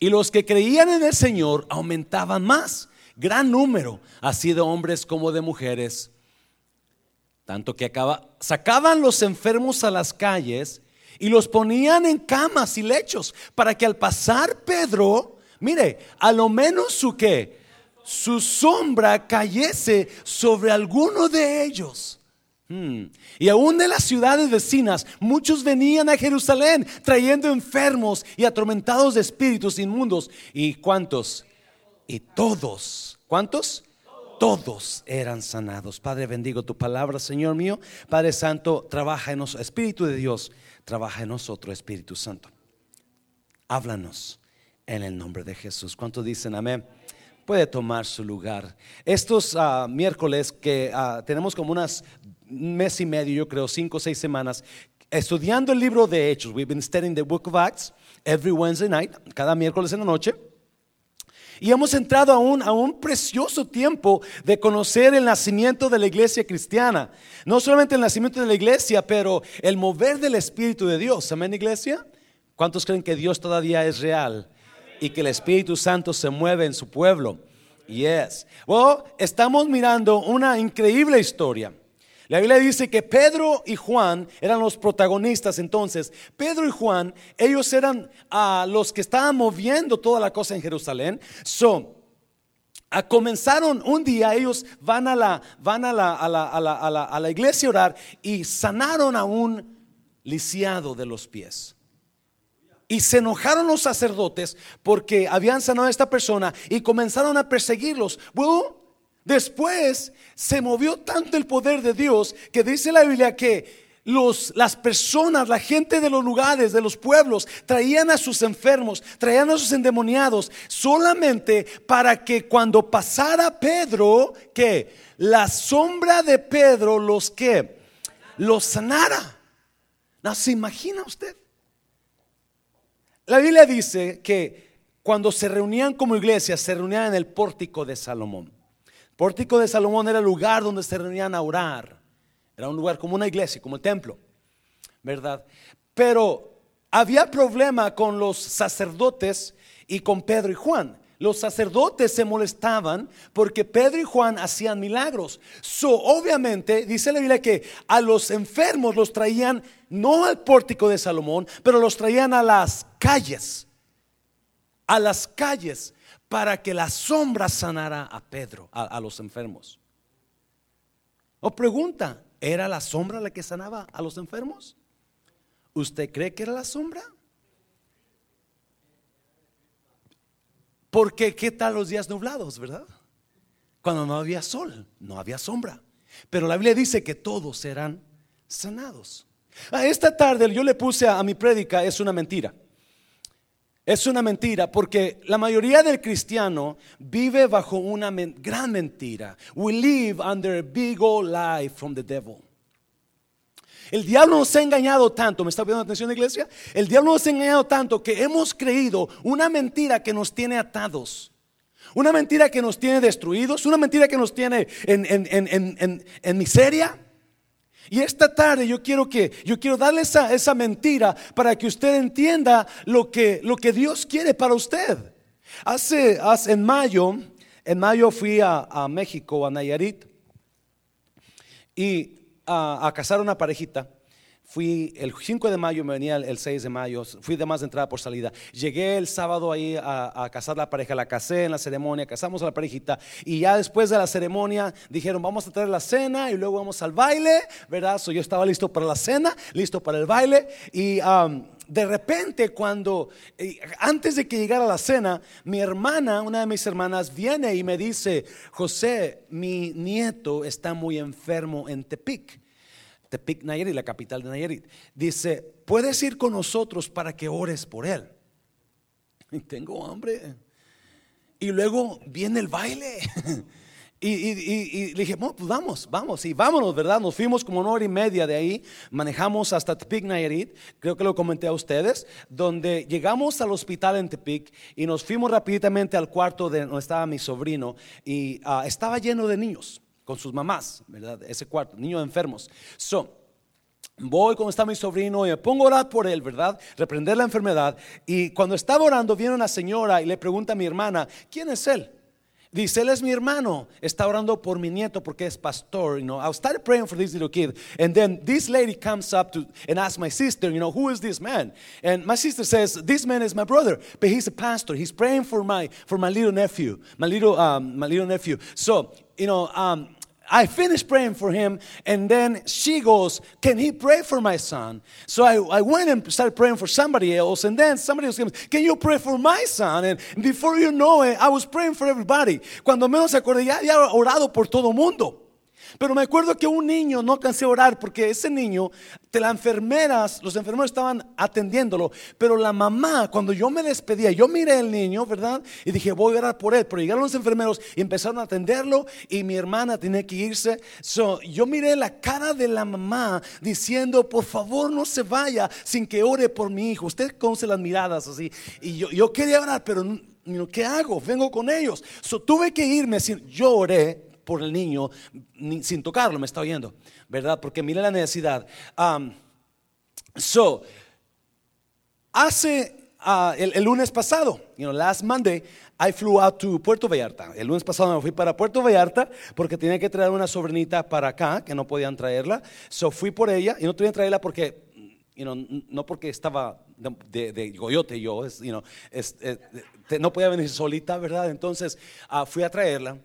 Y los que creían en el Señor aumentaban más, gran número, así de hombres como de mujeres. Tanto que acaba, sacaban los enfermos a las calles y los ponían en camas y lechos para que al pasar Pedro, mire, a lo menos su que su sombra cayese sobre alguno de ellos. Hmm. Y aún de las ciudades vecinas, muchos venían a Jerusalén trayendo enfermos y atormentados de espíritus inmundos. ¿Y cuántos? Y todos, ¿cuántos? Todos eran sanados. Padre, bendigo tu palabra, Señor mío. Padre Santo, trabaja en nosotros. Espíritu de Dios, trabaja en nosotros, Espíritu Santo. Háblanos en el nombre de Jesús. ¿Cuántos dicen amén? Puede tomar su lugar. Estos ah, miércoles que ah, tenemos como unas mes y medio, yo creo, cinco o seis semanas, estudiando el libro de Hechos. We've been studying the book of Acts every Wednesday night, cada miércoles en la noche. Y hemos entrado a un, a un precioso tiempo de conocer el nacimiento de la iglesia cristiana. No solamente el nacimiento de la iglesia, pero el mover del Espíritu de Dios. Amén, iglesia. ¿Cuántos creen que Dios todavía es real y que el Espíritu Santo se mueve en su pueblo? Yes. Bueno, estamos mirando una increíble historia. La Biblia dice que Pedro y Juan eran los protagonistas entonces. Pedro y Juan, ellos eran ah, los que estaban moviendo toda la cosa en Jerusalén. So, a comenzaron un día, ellos van a la, van a la, a la, a la, a la, a la iglesia a orar y sanaron a un lisiado de los pies. Y se enojaron los sacerdotes porque habían sanado a esta persona y comenzaron a perseguirlos. Bueno, Después se movió tanto el poder de Dios que dice la Biblia que los, las personas, la gente de los lugares, de los pueblos, traían a sus enfermos, traían a sus endemoniados, solamente para que cuando pasara Pedro, que la sombra de Pedro los que los sanara. ¿No se imagina usted? La Biblia dice que cuando se reunían como iglesia, se reunían en el pórtico de Salomón. Pórtico de Salomón era el lugar donde se reunían a orar. Era un lugar como una iglesia, como el templo, ¿verdad? Pero había problema con los sacerdotes y con Pedro y Juan. Los sacerdotes se molestaban porque Pedro y Juan hacían milagros. So, obviamente, dice la Biblia que a los enfermos los traían no al pórtico de Salomón, pero los traían a las calles. A las calles para que la sombra sanara a Pedro, a, los enfermos. O pregunta, ¿era la sombra la que sanaba a los enfermos? ¿Usted cree que era la sombra? Porque qué tal los días nublados, ¿verdad? Cuando no había sol, no había sombra. Pero la Biblia dice que todos eran sanados. A esta tarde yo le puse a mi prédica, es una mentira. Es una mentira porque la mayoría del cristiano vive bajo una gran mentira. We live under a big old lie from the devil. El diablo nos ha engañado tanto, ¿me está poniendo atención iglesia? El diablo nos ha engañado tanto que hemos creído una mentira que nos tiene atados. Una mentira que nos tiene destruidos, una mentira que nos tiene en, en miseria. Y esta tarde yo quiero que yo quiero darle esa, mentira para que usted entienda lo que, lo que Dios quiere para usted. Hace, hace en mayo, en mayo fui a, a México, a Nayarit, y a, a casar una parejita. Fui el 5 de mayo, me venía el 6 de mayo, fui de más de entrada por salida. Llegué el sábado ahí a, casar la pareja, la casé en la ceremonia, casamos a la parejita y ya después de la ceremonia dijeron vamos a traer la cena y luego vamos al baile, ¿verdad? yo estaba listo para la cena, listo para el baile y de repente cuando, eh, antes de que llegara la cena, mi hermana, una de mis hermanas, viene y me dice, José, mi nieto está muy enfermo en Tepic. Tepic, Nayarit, la capital de Nayarit. Dice, puedes ir con nosotros para que ores por él. Y tengo hambre. Y luego viene el baile. Y, le dije, pues vamos, vamos, y vámonos, ¿verdad? Nos fuimos como una hora y media de ahí, manejamos hasta Tepic, Nayarit, creo que lo comenté a ustedes, donde llegamos al hospital en Tepic y nos fuimos rápidamente al cuarto de donde estaba mi sobrino y ah, estaba lleno de niños con sus mamás, ¿verdad? Ese cuarto, niños enfermos. So, Voy cuando está mi sobrino y me pongo a orar por él, ¿verdad? Reprender la enfermedad. Y cuando estaba orando, viene una señora y le pregunta a mi hermana, ¿quién es él? Dice, él es mi hermano. Está orando por mi nieto porque es pastor. You know, I started praying for this little kid. And then this lady comes up to and asks my sister, you know, who is this man? And my sister says, this man is my brother, but he's a pastor. He's praying for my for my little nephew, my little um, my little nephew. So, you know, um, I finished praying for him, and then she goes, Can he pray for my son? So I, I went and started praying for somebody else, and then somebody else came, Can you pray for my son? And before you know it, I was praying for everybody. Cuando menos acordé, ya había orado por todo mundo. Pero me acuerdo que un niño no cansé de orar porque ese niño, las enfermeras, los enfermeros estaban atendiéndolo, pero la mamá, cuando yo me despedía, yo miré al niño, ¿verdad? Y dije, voy a orar por él, pero llegaron los enfermeros y empezaron a atenderlo y mi hermana tenía que irse. So, yo miré la cara de la mamá diciendo, por favor no se vaya sin que ore por mi hijo. Usted conoce las miradas así. Y yo, yo quería orar, pero ¿qué hago? Vengo con ellos. So, tuve que irme, yo oré por el niño sin tocarlo, me está oyendo, ¿verdad? Porque mire la necesidad. Um, so, hace uh, el, lunes pasado, you know, last Monday, I flew out to Puerto Vallarta. El lunes pasado me fui para Puerto Vallarta porque tenía que traer una sobrinita para acá, que no podían traerla. So fui por ella y no tenía que traerla porque, you know, no porque estaba de, de, goyote yo, you know, no podía venir solita, ¿verdad? Entonces uh, fui a traerla.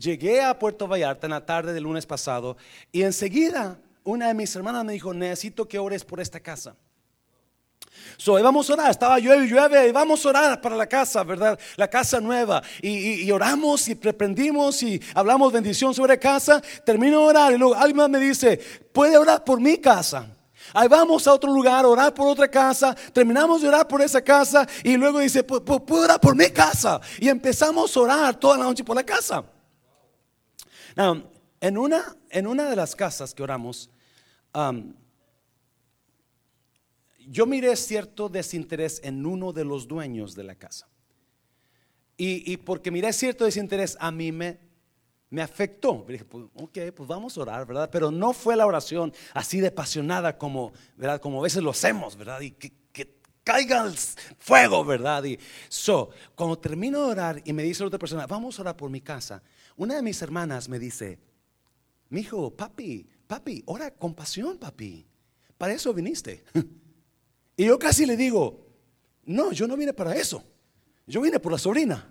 Llegué a Puerto Vallarta en la tarde del lunes pasado y enseguida una de mis hermanas me dijo, necesito que ores por esta casa. So, vamos a orar, estaba llueve y llueve, y vamos a orar para la casa, ¿verdad? La casa nueva. Y, oramos y reprendimos y hablamos bendición sobre casa. Termino de orar y luego alguien me dice, puede orar por mi casa. Ahí vamos a otro lugar, orar por otra casa, terminamos de orar por esa casa y luego dice, puedo orar por mi casa. Y empezamos a orar toda la noche por la casa en, una, en una de las casas que oramos, yo miré cierto desinterés en uno de los dueños de la casa. Y, porque miré cierto desinterés, a mí me, me afectó. Dije, pues, ok, pues vamos a orar, ¿verdad? Pero no fue la oración así de apasionada como, ¿verdad? Como a veces lo hacemos, ¿verdad? Y que caiga el fuego, ¿verdad? Y so, cuando termino de orar y me dice la otra persona, vamos a orar por mi casa, una de mis hermanas me dice, mi hijo, papi, papi, ora con pasión, papi. Para eso viniste. Y yo casi le digo, no, yo no vine para eso. Yo vine por la sobrina.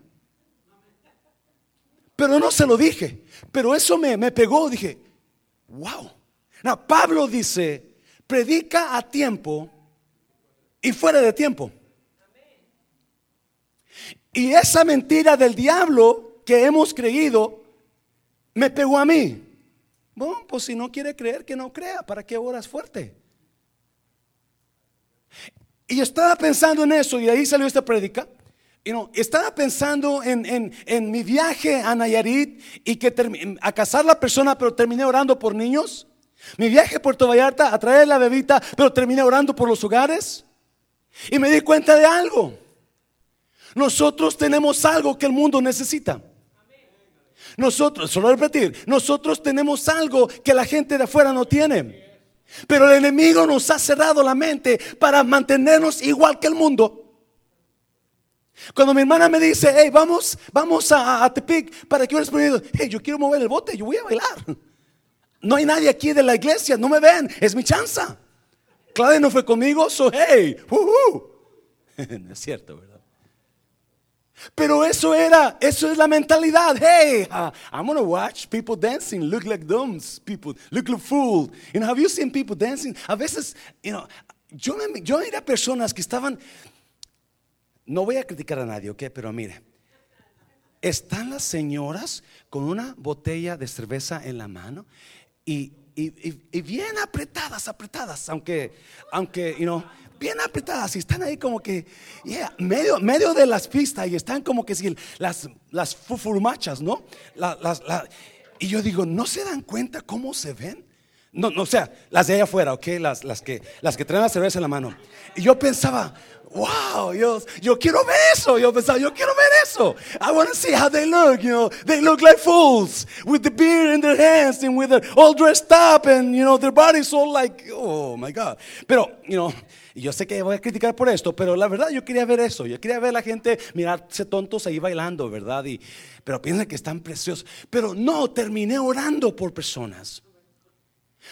Pero no se lo dije. Pero eso me, me pegó. Dije, wow. No, Pablo dice, predica a tiempo y fuera de tiempo. Y esa mentira del diablo que hemos creído me pegó a mí. Bueno, pues si no quiere creer, que no crea. ¿Para qué oras fuerte? Y estaba pensando en eso y ahí salió esta prédica. Y no, estaba pensando en, en, mi viaje a Nayarit y que a casar la persona, pero terminé orando por niños. Mi viaje a Puerto Vallarta a traer la bebita, pero terminé orando por los hogares. Y me di cuenta de algo. Nosotros tenemos algo que el mundo necesita. Nosotros, solo repetir, nosotros tenemos algo que la gente de afuera no tiene. Pero el enemigo nos ha cerrado la mente para mantenernos igual que el mundo. Cuando mi hermana me dice, hey, vamos, vamos a, Tepic para que ores por hey, yo quiero mover el bote, yo voy a bailar. No hay nadie aquí de la iglesia, no me ven, es mi chance. Claudia no fue conmigo, so hey, no es cierto, ¿verdad? Pero eso era, eso es la mentalidad. Hey, uh, I'm gonna watch people dancing, look like dumb people, look like fool. You know, have you seen people dancing? A veces, you know, yo, yo personas que estaban, no voy a criticar a nadie, ok, pero mire, están las señoras con una botella de cerveza en la mano y, y, y bien apretadas, apretadas, aunque, aunque, you know, bien apretadas y están ahí como que, yeah, medio, medio de las pistas y están como que si las, las fufurmachas, ¿no? y yo digo, ¿no se dan cuenta cómo se ven? No, no, o sea, las de allá afuera, ¿ok? Las, las, que, las que traen la cerveza en la mano. Y yo pensaba, wow, yo, yo quiero ver eso. Yo pensaba, yo quiero ver eso. I want to see how they look, you know. They look like fools with the beer in their hands and with their all dressed up and, you know, their bodies all like, oh my God. Pero, you know, yo sé que voy a criticar por esto, pero la verdad yo quería ver eso. Yo quería ver a la gente mirarse tontos ahí bailando, ¿verdad? Y, pero piensan que están preciosos. Pero no, terminé orando por personas.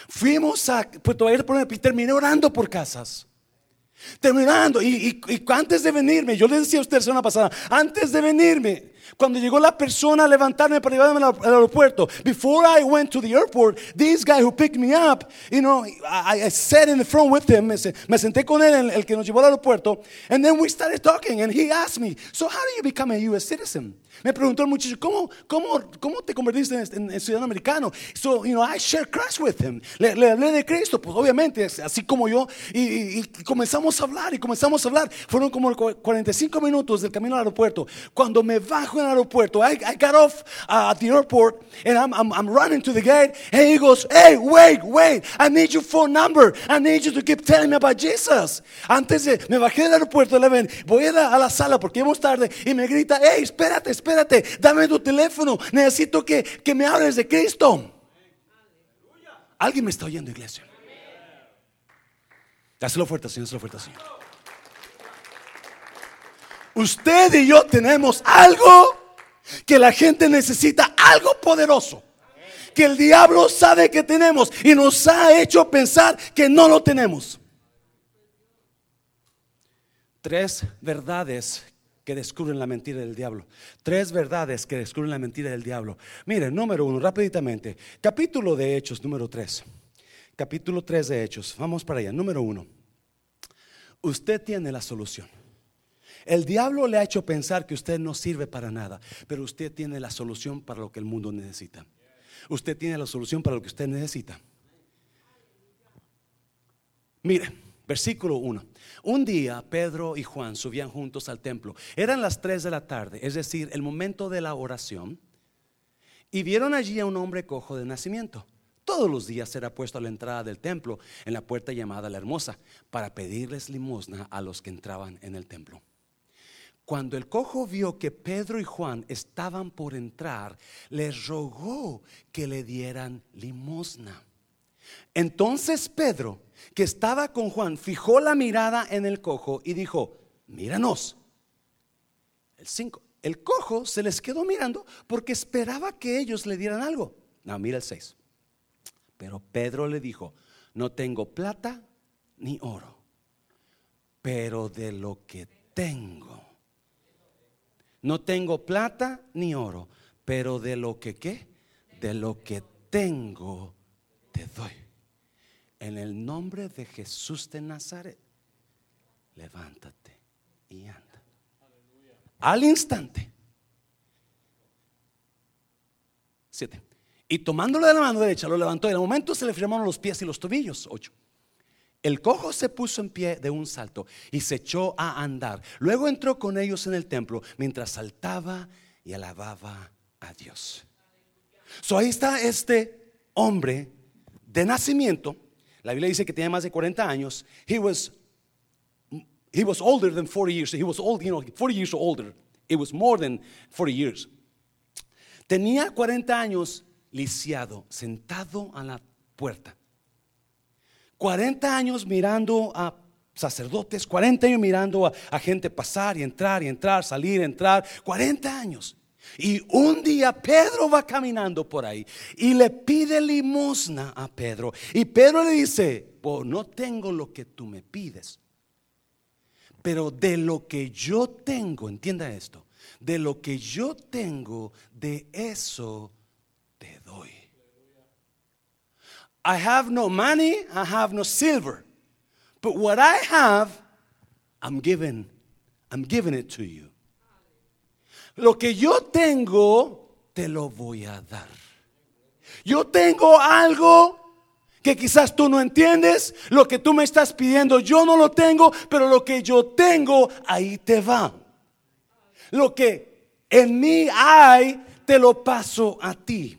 Fuimos a Puerto Vallarta terminé orando por casas. Terminando, y, antes de venirme, yo le decía a usted la semana pasada, antes de venirme, cuando llegó la persona a levantarme para llevarme al, aeropuerto, before I went to the airport, this guy who picked me up, you know, I, I sat in the front with him, me, senté con él, el, el que nos llevó al aeropuerto, and then we started talking, and he asked me, so how do you become a U.S. citizen? Me preguntó el muchacho, ¿cómo, cómo, cómo te convertiste en, en, ciudadano americano? So, you know, I share Christ with him. Le, hablé de Cristo, pues obviamente, así como yo, y, comenzamos a hablar, y comenzamos a hablar. Fueron como 45 minutos del camino al aeropuerto. Cuando me bajo en el aeropuerto, I, got off uh, at the airport, and I'm, running to the gate, and he goes, hey, wait, wait, I need your phone number. I need you to keep telling me about Jesus. Antes de, me bajé del aeropuerto, le ven, voy a, la, a la sala porque íbamos tarde, y me grita, hey, espérate, espérate dame tu teléfono, necesito que, que me hables de Cristo. Alguien me está oyendo, iglesia. Dáselo fuerte, Señor, dáselo fuerte, Señor. Usted y yo tenemos algo que la gente necesita, algo poderoso. Que el diablo sabe que tenemos y nos ha hecho pensar que no lo tenemos. Tres verdades que descubren la mentira del diablo. Tres verdades que descubren la mentira del diablo. Miren, número uno, rápidamente. Capítulo de Hechos, número tres. Capítulo tres de Hechos. Vamos para allá. Número uno. Usted tiene la solución. El diablo le ha hecho pensar que usted no sirve para nada, pero usted tiene la solución para lo que el mundo necesita. Usted tiene la solución para lo que usted necesita. Mire. Versículo 1. Un día Pedro y Juan subían juntos al templo. Eran las 3 de la tarde, es decir, el momento de la oración. Y vieron allí a un hombre cojo de nacimiento. Todos los días era puesto a la entrada del templo, en la puerta llamada la Hermosa, para pedirles limosna a los que entraban en el templo. Cuando el cojo vio que Pedro y Juan estaban por entrar, les rogó que le dieran limosna. Entonces Pedro, que estaba con Juan, fijó la mirada en el cojo y dijo, míranos. El 5. El cojo se les quedó mirando porque esperaba que ellos le dieran algo. No, mira el 6. Pero Pedro le dijo, no tengo plata ni oro, pero de lo que tengo. No tengo plata ni oro, pero de lo que qué? De lo que tengo te doy. En el nombre de Jesús de Nazaret, levántate y anda. Al instante. Siete. Y tomándolo de la mano derecha, lo levantó. Y en el momento se le firmaron los pies y los tobillos. Ocho. El cojo se puso en pie de un salto y se echó a andar. Luego entró con ellos en el templo mientras saltaba y alababa a Dios. So ahí está este hombre de nacimiento, la Biblia dice que tenía más de 40 años. He was, he was older than 40 years. He was old, you know, 40 years older. It was more than 40 years. Tenía 40 años lisiado, sentado a la puerta. 40 años mirando a sacerdotes, 40 años mirando a, gente pasar y entrar y entrar, salir, entrar, 40 años. Y un día Pedro va caminando por ahí y le pide limosna a Pedro. Y Pedro le dice, oh, no tengo lo que tú me pides, pero de lo que yo tengo, entienda esto, de lo que yo tengo, de eso te doy. I have no money, I have no silver, but what I have, I'm giving, I'm giving it to you. Lo que yo tengo, te lo voy a dar. Yo tengo algo que quizás tú no entiendes, lo que tú me estás pidiendo, yo no lo tengo, pero lo que yo tengo, ahí te va. Lo que en mí hay, te lo paso a ti.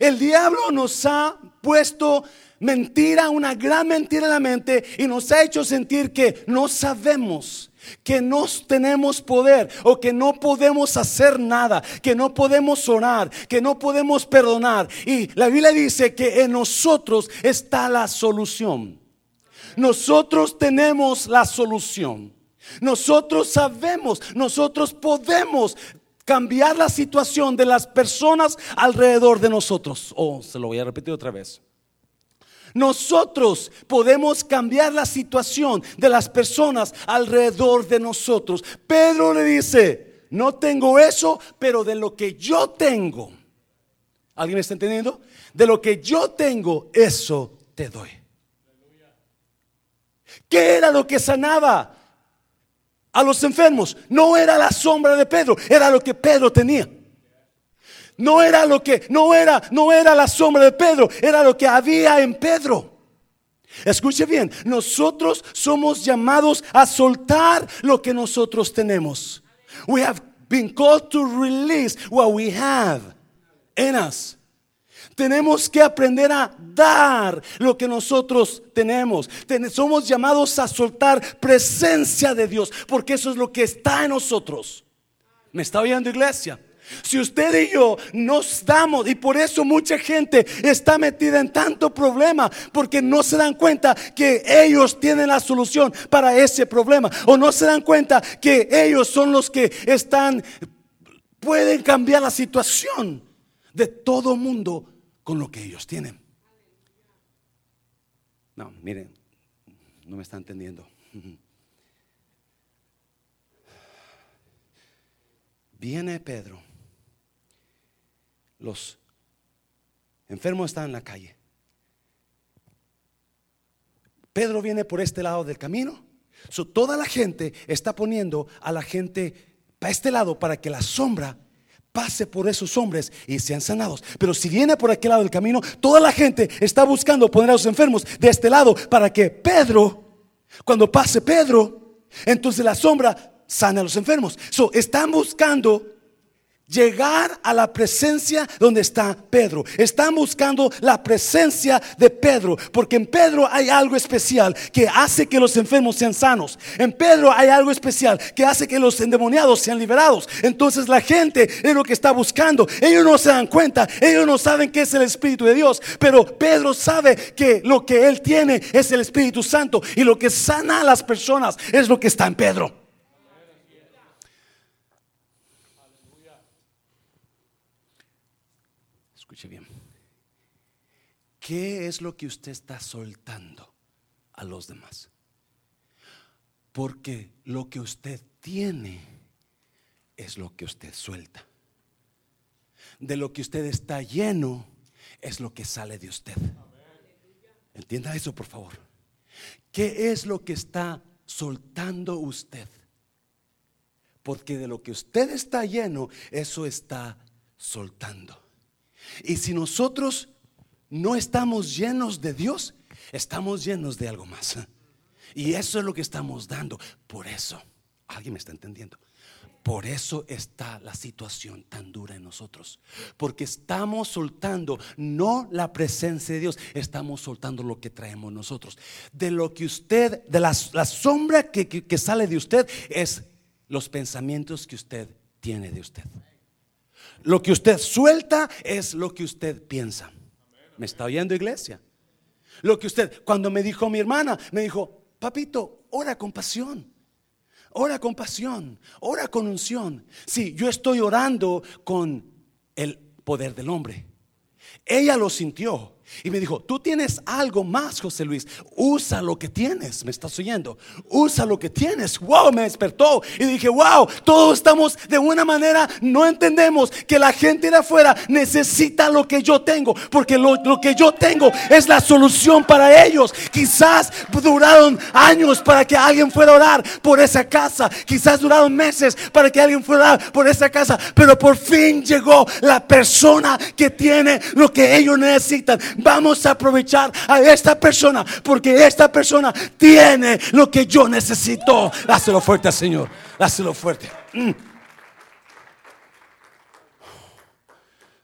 El diablo nos ha puesto mentira, una gran mentira en la mente y nos ha hecho sentir que no sabemos, que no tenemos poder o que no podemos hacer nada, que no podemos orar, que no podemos perdonar. Y la Biblia dice que en nosotros está la solución. Nosotros tenemos la solución. Nosotros sabemos, nosotros podemos cambiar la situación de las personas alrededor de nosotros. Oh, se lo voy a repetir otra vez. Nosotros podemos cambiar la situación de las personas alrededor de nosotros. Pedro le dice, no tengo eso, pero de lo que yo tengo, ¿alguien me está entendiendo? De lo que yo tengo, eso te doy. ¿Qué era lo que sanaba a los enfermos? No era la sombra de Pedro, era lo que Pedro tenía. No era lo que, no era, no era la sombra de Pedro, era lo que había en Pedro. Escuche bien, nosotros somos llamados a soltar lo que nosotros tenemos. We have been called to release what we have in us. Tenemos que aprender a dar lo que nosotros tenemos. Somos llamados a soltar presencia de Dios, porque eso es lo que está en nosotros. ¿Me está oyendo iglesia? Si usted y yo nos damos, y por eso mucha gente está metida en tanto problema, porque no se dan cuenta que ellos tienen la solución para ese problema, o no se dan cuenta que ellos son los que están, pueden cambiar la situación de todo mundo con lo que ellos tienen. No, miren, no me está entendiendo. Viene Pedro los enfermos están en la calle. Pedro viene por este lado del camino. toda la gente está poniendo a la gente para este lado para que la sombra pase por esos hombres y sean sanados. Pero si viene por aquel lado del camino, toda la gente está buscando poner a los enfermos de este lado para que Pedro, cuando pase Pedro, entonces la sombra sane a los enfermos. So, están buscando llegar a la presencia donde está Pedro. Están buscando la presencia de Pedro, porque en Pedro hay algo especial que hace que los enfermos sean sanos. En Pedro hay algo especial que hace que los endemoniados sean liberados. Entonces la gente es lo que está buscando. Ellos no se dan cuenta, ellos no saben que es el Espíritu de Dios, pero Pedro sabe que lo que él tiene es el Espíritu Santo y lo que sana a las personas es lo que está en Pedro. Bien. ¿Qué es lo que usted está soltando a los demás? Porque lo que usted tiene es lo que usted suelta. De lo que usted está lleno es lo que sale de usted. Entienda eso, por favor. ¿Qué es lo que está soltando usted? Porque de lo que usted está lleno, eso está soltando. Y si nosotros no estamos llenos de Dios, estamos llenos de algo más. Y eso es lo que estamos dando. Por eso, ¿alguien me está entendiendo? Por eso está la situación tan dura en nosotros. Porque estamos soltando no la presencia de Dios, estamos soltando lo que traemos nosotros. De lo que usted, de la, sombra que, sale de usted es los pensamientos que usted tiene de usted. Lo que usted suelta es lo que usted piensa. ¿Me está oyendo iglesia? Lo que usted, cuando me dijo mi hermana, me dijo, papito, ora con pasión. Ora con pasión, ora con unción. Sí, yo estoy orando con el poder del hombre. Ella lo sintió. Y me dijo, tú tienes algo más, José Luis. Usa lo que tienes. ¿Me estás oyendo? Usa lo que tienes. Wow, me despertó. Y dije, wow, todos estamos de una manera, no entendemos que la gente de afuera necesita lo que yo tengo. Porque lo, lo que yo tengo es la solución para ellos. Quizás duraron años para que alguien fuera a orar por esa casa. Quizás duraron meses para que alguien fuera a orar por esa casa. Pero por fin llegó la persona que tiene lo que ellos necesitan Vamos a aprovechar a esta persona porque esta persona tiene lo que yo necesito. Dáselo fuerte, Señor. Dáselo fuerte. Mm.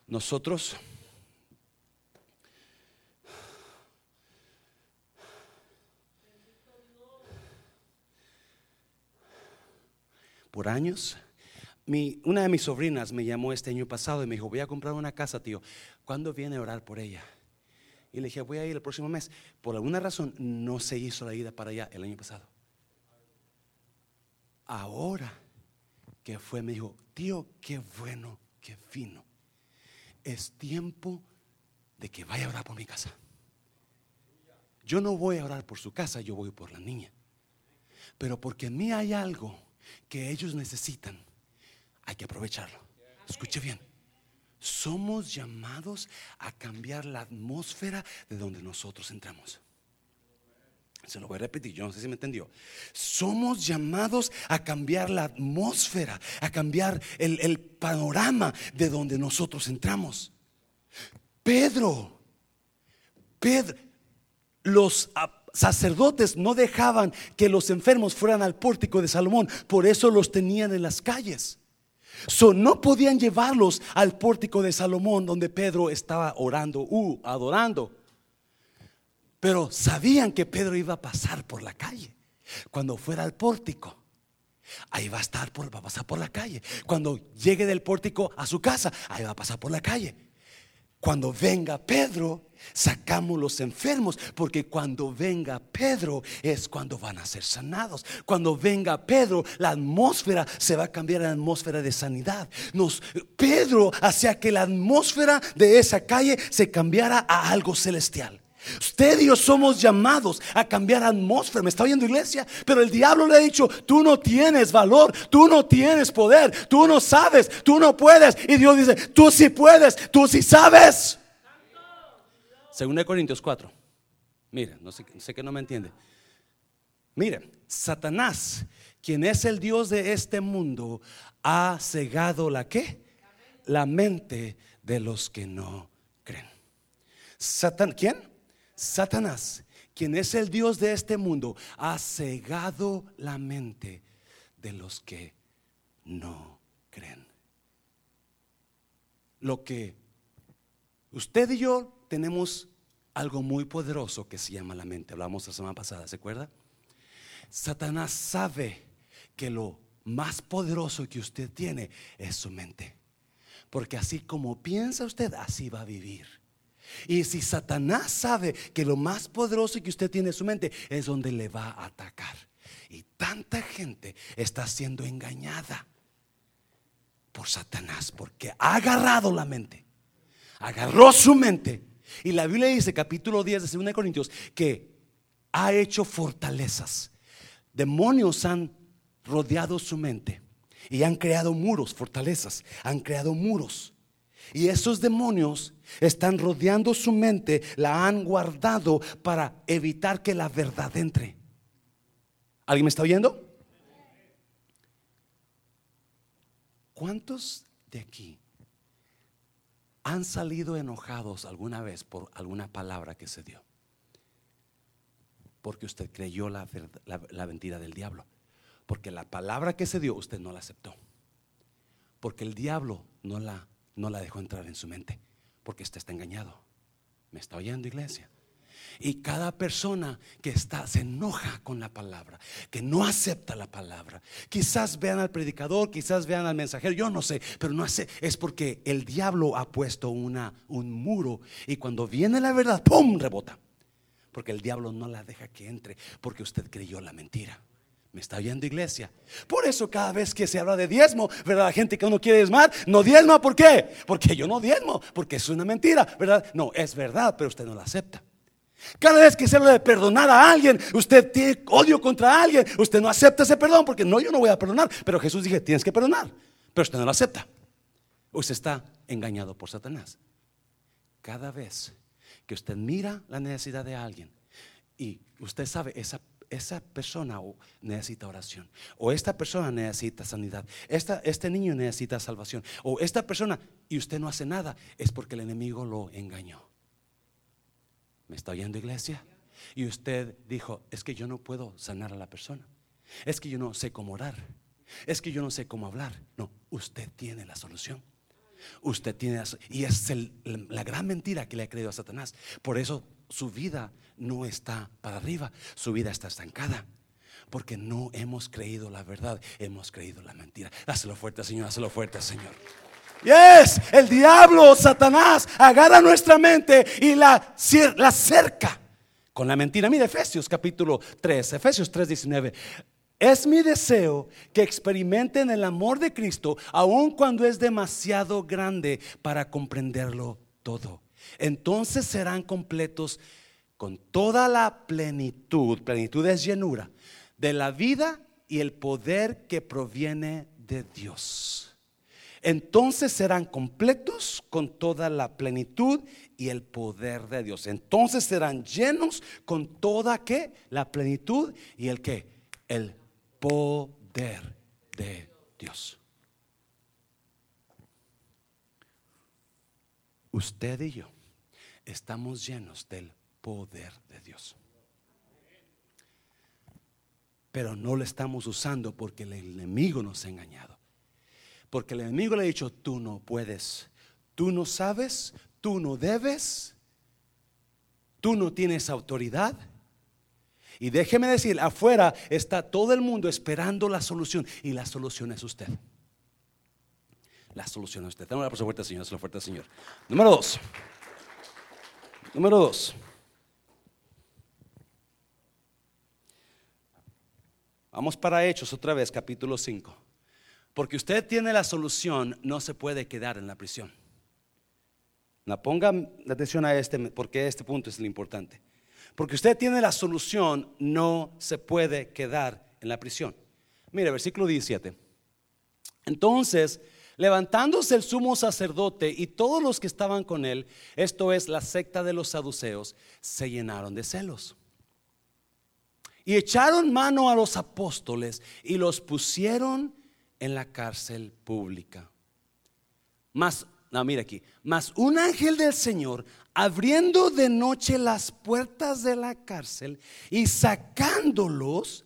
Nosotros por años una de mis sobrinas me llamó este año pasado y me dijo, voy a comprar una casa, tío. ¿Cuándo viene a orar por ella? Y le dije, voy a ir el próximo mes. Por alguna razón no se hizo la ida para allá el año pasado. Ahora que fue, me dijo, tío, qué bueno, qué fino. Es tiempo de que vaya a orar por mi casa. Yo no voy a orar por su casa, yo voy por la niña. Pero porque en mí hay algo que ellos necesitan, hay que aprovecharlo. Escuche bien. Somos llamados a cambiar la atmósfera de donde nosotros entramos. Se lo voy a repetir, yo no sé si me entendió. Somos llamados a cambiar la atmósfera, a cambiar el, el panorama de donde nosotros entramos. Pedro, Pedro, los sacerdotes no dejaban que los enfermos fueran al pórtico de Salomón, por eso los tenían en las calles. No podían llevarlos al pórtico de Salomón donde Pedro estaba orando, uh, adorando. Pero sabían que Pedro iba a pasar por la calle. Cuando fuera al pórtico, ahí va a estar, por, va a pasar por la calle. Cuando llegue del pórtico a su casa, ahí va a pasar por la calle. Cuando venga Pedro, sacamos los enfermos, porque cuando venga Pedro es cuando van a ser sanados. Cuando venga Pedro, la atmósfera se va a cambiar a atmósfera de sanidad. Nos, Pedro hacía que la atmósfera de esa calle se cambiara a algo celestial. Usted y yo somos llamados a cambiar atmósfera. ¿Me está oyendo iglesia? Pero el diablo le ha dicho, tú no tienes valor, tú no tienes poder, tú no sabes, tú no puedes. Y Dios dice, tú sí puedes, tú sí sabes. Según de Corintios 4. Miren, no sé, sé que no me entiende. Miren, Satanás, quien es el Dios de este mundo, ha cegado la qué? La mente de los que no creen. Satan, ¿quién? Satanás, quien es el Dios de este mundo, ha cegado la mente de los que no creen. Lo que usted y yo tenemos algo muy poderoso que se llama la mente. Hablamos la semana pasada, ¿se acuerda? Satanás sabe que lo más poderoso que usted tiene es su mente. Porque así como piensa usted, así va a vivir. Y si Satanás sabe que lo más poderoso que usted tiene en su mente es donde le va a atacar. Y tanta gente está siendo engañada por Satanás porque ha agarrado la mente. Agarró su mente. Y la Biblia dice, capítulo 10 de 2 Corintios, que ha hecho fortalezas. Demonios han rodeado su mente y han creado muros, fortalezas, han creado muros. Y esos demonios están rodeando su mente, la han guardado para evitar que la verdad entre. ¿Alguien me está oyendo? ¿Cuántos de aquí han salido enojados alguna vez por alguna palabra que se dio? Porque usted creyó la, la, mentira del diablo. Porque la palabra que se dio usted no la aceptó. Porque el diablo no la, no la dejó entrar en su mente porque usted está engañado. ¿Me está oyendo, iglesia? Y cada persona que está se enoja con la palabra, que no acepta la palabra. Quizás vean al predicador, quizás vean al mensajero, yo no sé, pero no sé, es porque el diablo ha puesto una, un muro y cuando viene la verdad, ¡pum! rebota. Porque el diablo no la deja que entre, porque usted creyó la mentira. ¿Me está oyendo iglesia? Por eso cada vez que se habla de diezmo, ¿verdad? La gente que uno quiere diezmar, no diezma, ¿por qué? Porque yo no diezmo, porque es una mentira, ¿verdad? No, es verdad, pero usted no la acepta. Cada vez que se de perdonar a alguien, usted tiene odio contra alguien, usted no acepta ese perdón, porque no, yo no voy a perdonar, pero Jesús dije, tienes que perdonar, pero usted no lo acepta. Usted está engañado por Satanás. Cada vez que usted mira la necesidad de alguien y usted sabe esa esa persona necesita oración, o esta persona necesita sanidad, esta, este niño necesita salvación, o esta persona, y usted no hace nada, es porque el enemigo lo engañó. ¿Me está oyendo iglesia? Y usted dijo, es que yo no puedo sanar a la persona, es que yo no sé cómo orar, es que yo no sé cómo hablar. No, usted tiene la solución. Usted tiene, y es la gran mentira que le ha creído a Satanás. Por eso su vida no está para arriba, su vida está estancada. Porque no hemos creído la verdad, hemos creído la mentira. Dáselo fuerte, Señor, dáselo fuerte, Señor. Yes, el diablo, Satanás, agarra nuestra mente y la, la cerca con la mentira. Mira Efesios capítulo 3, Efesios 3, 19. Es mi deseo que experimenten el amor de Cristo, aun cuando es demasiado grande para comprenderlo todo. Entonces serán completos con toda la plenitud, plenitud es llenura, de la vida y el poder que proviene de Dios. Entonces serán completos con toda la plenitud y el poder de Dios. Entonces serán llenos con toda la plenitud y el que el poder de Dios. Usted y yo estamos llenos del poder de Dios. Pero no lo estamos usando porque el enemigo nos ha engañado. Porque el enemigo le ha dicho, tú no puedes, tú no sabes, tú no debes, tú no tienes autoridad. Y déjeme decir, afuera está todo el mundo esperando la solución y la solución es usted. La solución es usted. Dame la fuerte, Señor. La fuerte, Señor. Número dos. Número dos. Vamos para Hechos otra vez, capítulo 5. Porque usted tiene la solución, no se puede quedar en la prisión. No, ponga atención a este, porque este punto es lo importante. Porque usted tiene la solución, no se puede quedar en la prisión. Mire, versículo 17. Entonces, levantándose el sumo sacerdote y todos los que estaban con él, esto es la secta de los saduceos, se llenaron de celos. Y echaron mano a los apóstoles y los pusieron en la cárcel pública. Mas, no, mira aquí, mas un ángel del Señor abriendo de noche las puertas de la cárcel y sacándolos,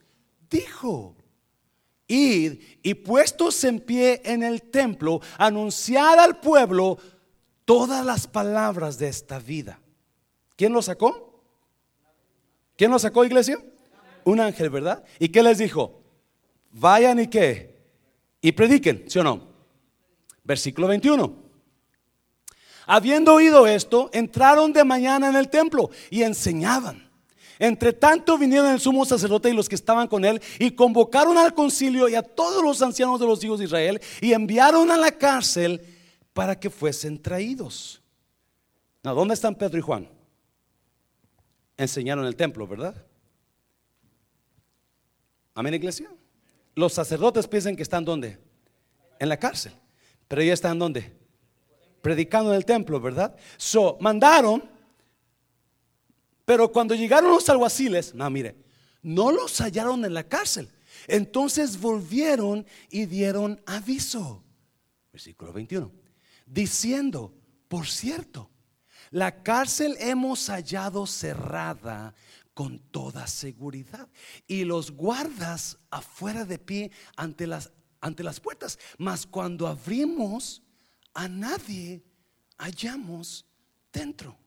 dijo, id y puestos en pie en el templo, anunciad al pueblo todas las palabras de esta vida. ¿Quién lo sacó? ¿Quién lo sacó, iglesia? Un ángel, ¿verdad? ¿Y qué les dijo? Vayan y qué? Y prediquen, ¿sí o no? Versículo 21. Habiendo oído esto, entraron de mañana en el templo y enseñaban. Entre tanto vinieron el sumo sacerdote y los que estaban con él y convocaron al concilio y a todos los ancianos de los hijos de Israel y enviaron a la cárcel para que fuesen traídos. ¿Dónde están Pedro y Juan? Enseñaron el templo, ¿verdad? Amén, iglesia. Los sacerdotes piensan que están ¿dónde? En la cárcel. Pero ellos están ¿dónde? predicando en el templo, ¿verdad? So, mandaron, pero cuando llegaron los alguaciles, no, mire, no los hallaron en la cárcel. Entonces volvieron y dieron aviso. Versículo 21. Diciendo, por cierto, la cárcel hemos hallado cerrada con toda seguridad y los guardas afuera de pie ante las, ante las puertas. Mas cuando abrimos, a nadie hallamos dentro.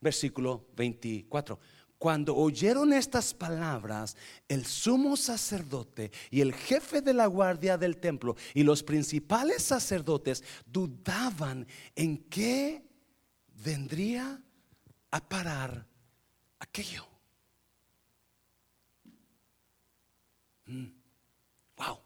Versículo 24. Cuando oyeron estas palabras, el sumo sacerdote y el jefe de la guardia del templo y los principales sacerdotes dudaban en qué vendría a parar aquello. Mm. Wow.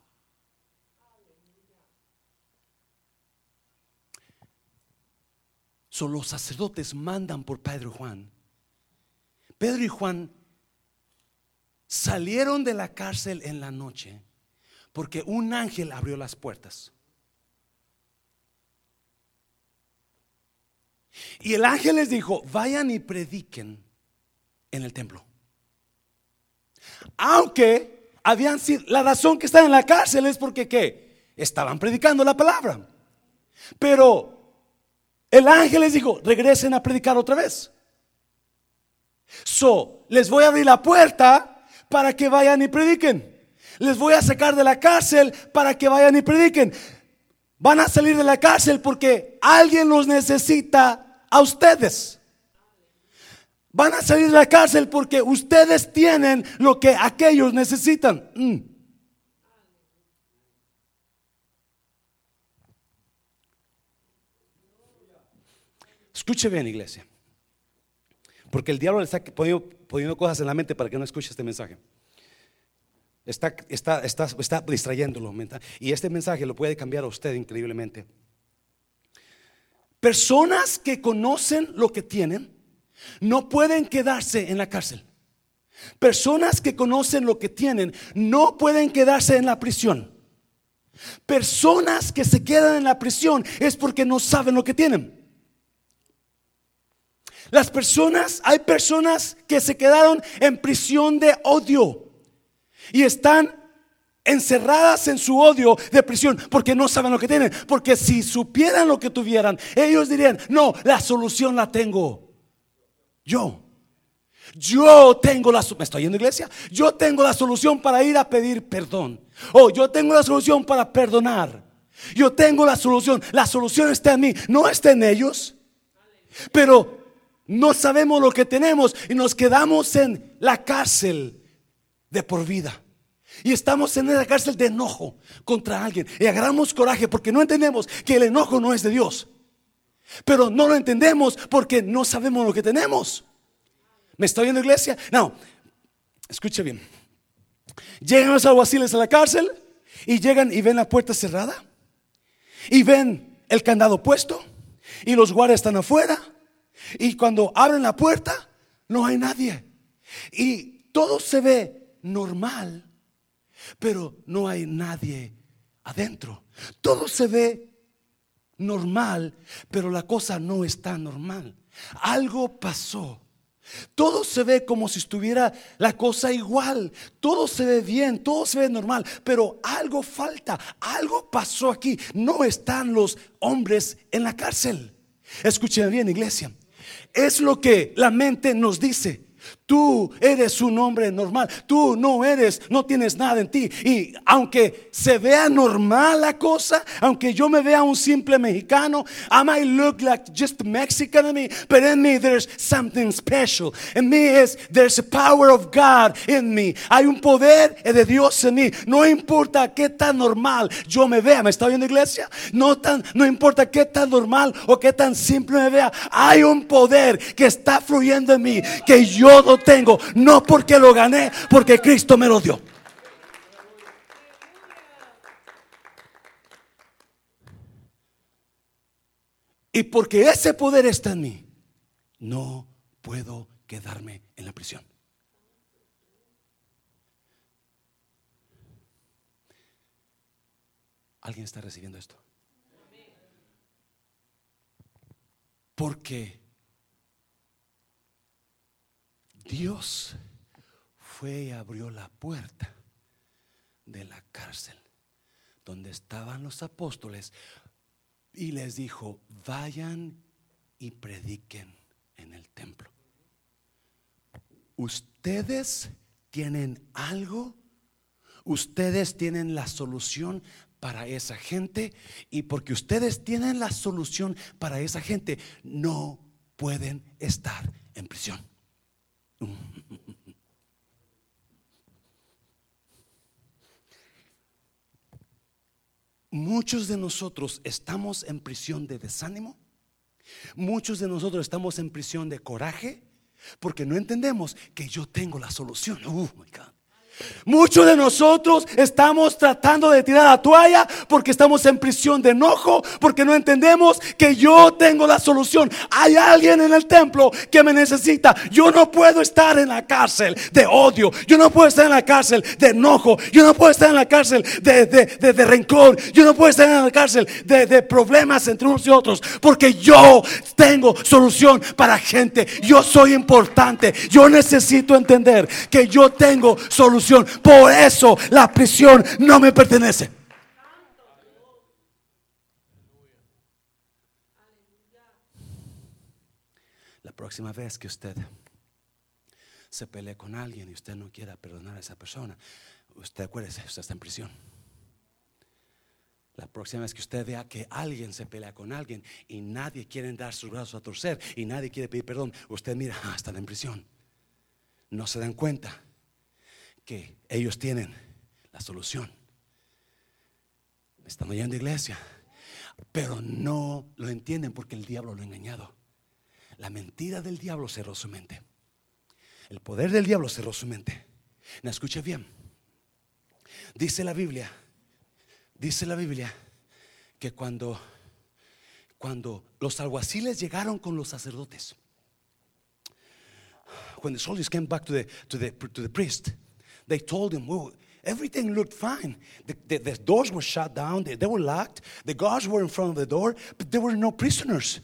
los sacerdotes mandan por Pedro y Juan. Pedro y Juan salieron de la cárcel en la noche porque un ángel abrió las puertas. Y el ángel les dijo, vayan y prediquen en el templo. Aunque habían sido, la razón que están en la cárcel es porque ¿qué? Estaban predicando la palabra. Pero el ángel les dijo, regresen a predicar otra vez. So, les voy a abrir la puerta para que vayan y prediquen. Les voy a sacar de la cárcel para que vayan y prediquen. Van a salir de la cárcel porque alguien los necesita a ustedes. Van a salir de la cárcel porque ustedes tienen lo que aquellos necesitan. Mm. Escuche bien, iglesia. Porque el diablo le está poniendo, cosas en la mente para que no escuche este mensaje. Está, está, está, está distrayéndolo. Y este mensaje lo puede cambiar a usted increíblemente. Personas que conocen lo que tienen no pueden quedarse en la cárcel. Personas que conocen lo que tienen no pueden quedarse en la prisión. Personas que se quedan en la prisión es porque no saben lo que tienen. Las personas, hay personas que se quedaron en prisión de odio y están encerradas en su odio de prisión porque no saben lo que tienen. Porque si supieran lo que tuvieran, ellos dirían, no, la solución la tengo. Yo. Yo tengo la ¿Me estoy yendo iglesia? Yo tengo la solución para ir a pedir perdón. O yo tengo la solución para perdonar. Yo tengo la solución. La solución está en mí, no está en ellos. Pero no sabemos lo que tenemos y nos quedamos en la cárcel de por vida. Y estamos en esa cárcel de enojo contra alguien. Y agarramos coraje porque no entendemos que el enojo no es de Dios. Pero no lo entendemos porque no sabemos lo que tenemos. ¿Me está viendo iglesia? No, escuche bien. Llegan los alguaciles a la cárcel y llegan y ven la puerta cerrada. Y ven el candado puesto. Y los guardias están afuera. Y cuando abren la puerta, no hay nadie. Y todo se ve normal, pero no hay nadie adentro. Todo se ve normal, pero la cosa no está normal. Algo pasó. Todo se ve como si estuviera la cosa igual. Todo se ve bien, todo se ve normal, pero algo falta. Algo pasó aquí. No están los hombres en la cárcel. Escuchen bien, iglesia. Es lo que la mente nos dice. Tú eres un hombre normal. Tú no eres, no tienes nada en ti. Y aunque se vea normal la cosa, aunque yo me vea un simple mexicano, I might look like just Mexican to me, but in me there's something special. En mí es, there's a power of God in me. Hay un poder de Dios en mí. No importa qué tan normal yo me vea. ¿Me está viendo iglesia? No, tan, no importa qué tan normal o qué tan simple me vea. Hay un poder que está fluyendo en mí, que yo no tengo, no porque lo gané, porque Cristo me lo dio. Y porque ese poder está en mí, no puedo quedarme en la prisión. ¿Alguien está recibiendo esto? Porque Dios fue y abrió la puerta de la cárcel donde estaban los apóstoles y les dijo, vayan y prediquen en el templo. Ustedes tienen algo, ustedes tienen la solución para esa gente y porque ustedes tienen la solución para esa gente, no pueden estar en prisión. Muchos de nosotros estamos en prisión de desánimo. Muchos de nosotros estamos en prisión de coraje porque no entendemos que yo tengo la solución. Oh my God. Muchos de nosotros estamos tratando de tirar la toalla porque estamos en prisión de enojo, porque no entendemos que yo tengo la solución. Hay alguien en el templo que me necesita. Yo no puedo estar en la cárcel de odio. Yo no puedo estar en la cárcel de enojo. Yo no puedo estar en la cárcel de, de, rencor. Yo no puedo estar en la cárcel de, de problemas entre unos y otros. Porque yo tengo solución para gente. Yo soy importante. Yo necesito entender que yo tengo solución por eso la prisión no me pertenece. La próxima vez que usted se pelee con alguien y usted no quiera perdonar a esa persona, usted acuérdese, usted está en prisión. La próxima vez que usted vea que alguien se pelea con alguien y nadie quiere dar sus brazos a torcer y nadie quiere pedir perdón, usted mira, ah, están en prisión. No se dan cuenta ellos tienen la solución. Están oyendo iglesia, pero no lo entienden porque el diablo lo ha engañado. La mentira del diablo cerró su mente. El poder del diablo cerró su mente. ¿Me escucha bien? Dice la Biblia, dice la Biblia que cuando cuando los alguaciles llegaron con los sacerdotes, when the soldiers came back to to the to the priest, they told him, well, everything looked fine. The, the, the doors were shut down, they, they were locked, the guards were in front of the door, but there were no prisoners.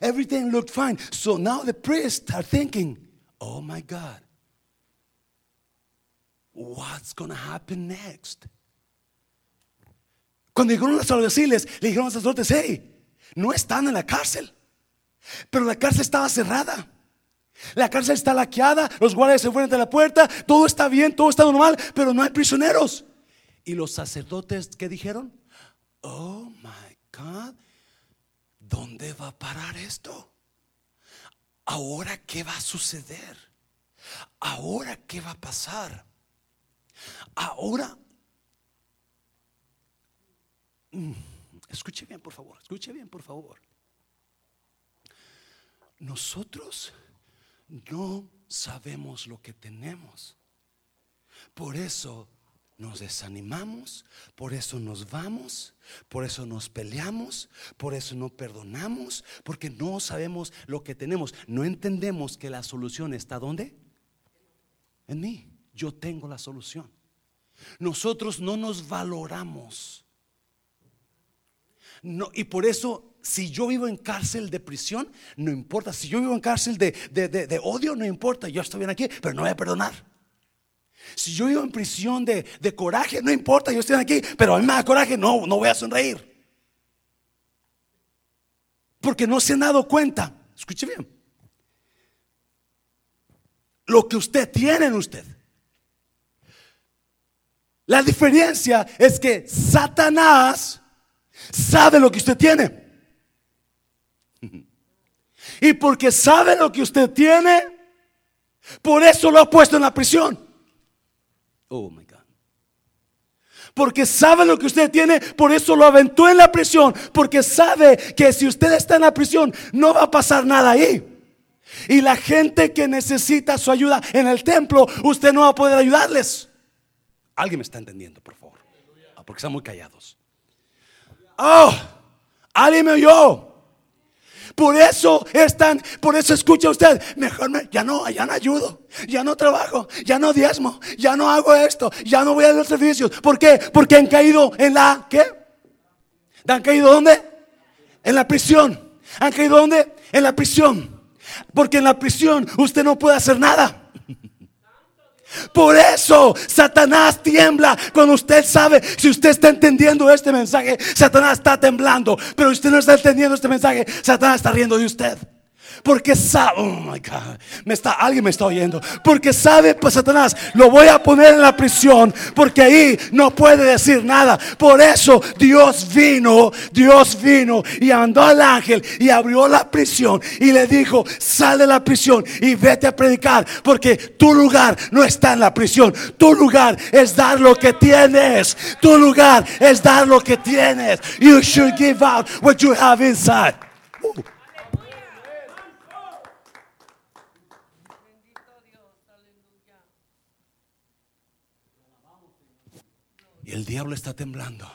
Everything looked fine. So now the priests are thinking, oh my God, what's going to happen next? Cuando llegaron los alguaciles, le dijeron a los sacerdotes, hey, no están en la cárcel, pero la cárcel estaba cerrada. La cárcel está laqueada, los guardias se fueron de la puerta, todo está bien, todo está normal, pero no hay prisioneros. Y los sacerdotes, ¿qué dijeron? Oh my God, ¿dónde va a parar esto? Ahora, ¿qué va a suceder? Ahora, ¿qué va a pasar? Ahora, mm, escuche bien, por favor, escuche bien, por favor. Nosotros no sabemos lo que tenemos. Por eso nos desanimamos, por eso nos vamos, por eso nos peleamos, por eso no perdonamos, porque no sabemos lo que tenemos. No entendemos que la solución está ¿dónde? En mí. Yo tengo la solución. Nosotros no nos valoramos. No, y por eso, si yo vivo en cárcel de prisión, no importa. Si yo vivo en cárcel de, de, de, odio, no importa. Yo estoy bien aquí, pero no voy a perdonar. Si yo vivo en prisión de, de coraje, no importa. Yo estoy aquí, pero a mí me da coraje, no, no voy a sonreír. Porque no se han dado cuenta. Escuche bien. Lo que usted tiene en usted. La diferencia es que Satanás sabe lo que usted tiene. Y porque sabe lo que usted tiene, por eso lo ha puesto en la prisión. Oh my God. Porque sabe lo que usted tiene, por eso lo aventó en la prisión. Porque sabe que si usted está en la prisión, no va a pasar nada ahí. Y la gente que necesita su ayuda en el templo, usted no va a poder ayudarles. Alguien me está entendiendo, por favor. Ah, porque están muy callados. Oh, alguien me oyó. Por eso están, por eso escucha usted, mejor me, ya no, ya no ayudo, ya no trabajo, ya no diezmo, ya no hago esto, ya no voy a los servicios. ¿Por qué? Porque han caído en la, ¿qué? ¿Han caído dónde? En la prisión. ¿Han caído dónde? En la prisión. Porque en la prisión usted no puede hacer nada. Por eso Satanás tiembla cuando usted sabe, si usted está entendiendo este mensaje, Satanás está temblando, pero usted no está entendiendo este mensaje, Satanás está riendo de usted. Porque sabe, oh my God, me está, alguien me está oyendo. Porque sabe, pues Satanás, lo voy a poner en la prisión, porque ahí no puede decir nada. Por eso Dios vino, Dios vino y andó al ángel y abrió la prisión y le dijo, sal de la prisión y vete a predicar, porque tu lugar no está en la prisión. Tu lugar es dar lo que tienes. Tu lugar es dar lo que tienes. You should give out what you have inside. Uh. El diablo está temblando.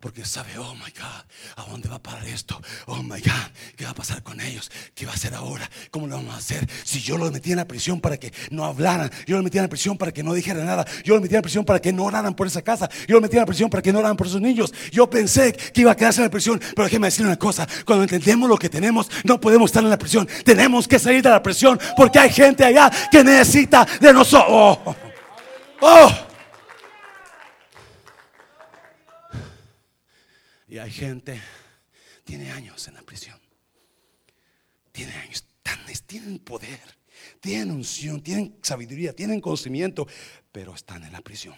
Porque sabe, oh my God, ¿a dónde va a parar esto? Oh my God, ¿qué va a pasar con ellos? ¿Qué va a hacer ahora? ¿Cómo lo vamos a hacer? Si yo los metí en la prisión para que no hablaran, yo los metí en la prisión para que no dijeran nada, yo los metí en la prisión para que no oraran por esa casa, yo los metí en la prisión para que no oraran por esos niños. Yo pensé que iba a quedarse en la prisión, pero déjeme decir una cosa: cuando entendemos lo que tenemos, no podemos estar en la prisión, tenemos que salir de la prisión porque hay gente allá que necesita de nosotros. Oh, oh. Y hay gente, tiene años en la prisión. Tiene años, tienen poder, tienen unción, tienen sabiduría, tienen conocimiento, pero están en la prisión.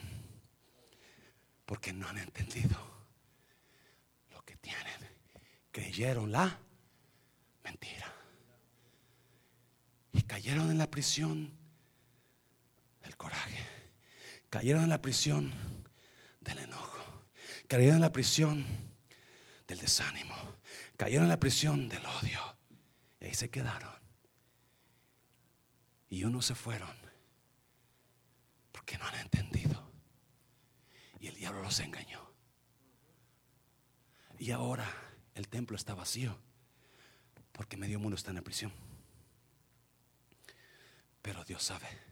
Porque no han entendido lo que tienen. Creyeron la mentira. Y cayeron en la prisión del coraje. Cayeron en la prisión del enojo. Cayeron en la prisión del desánimo. Cayeron en la prisión del odio. Y ahí se quedaron. Y unos se fueron porque no han entendido. Y el diablo los engañó. Y ahora el templo está vacío porque medio mundo está en la prisión. Pero Dios sabe.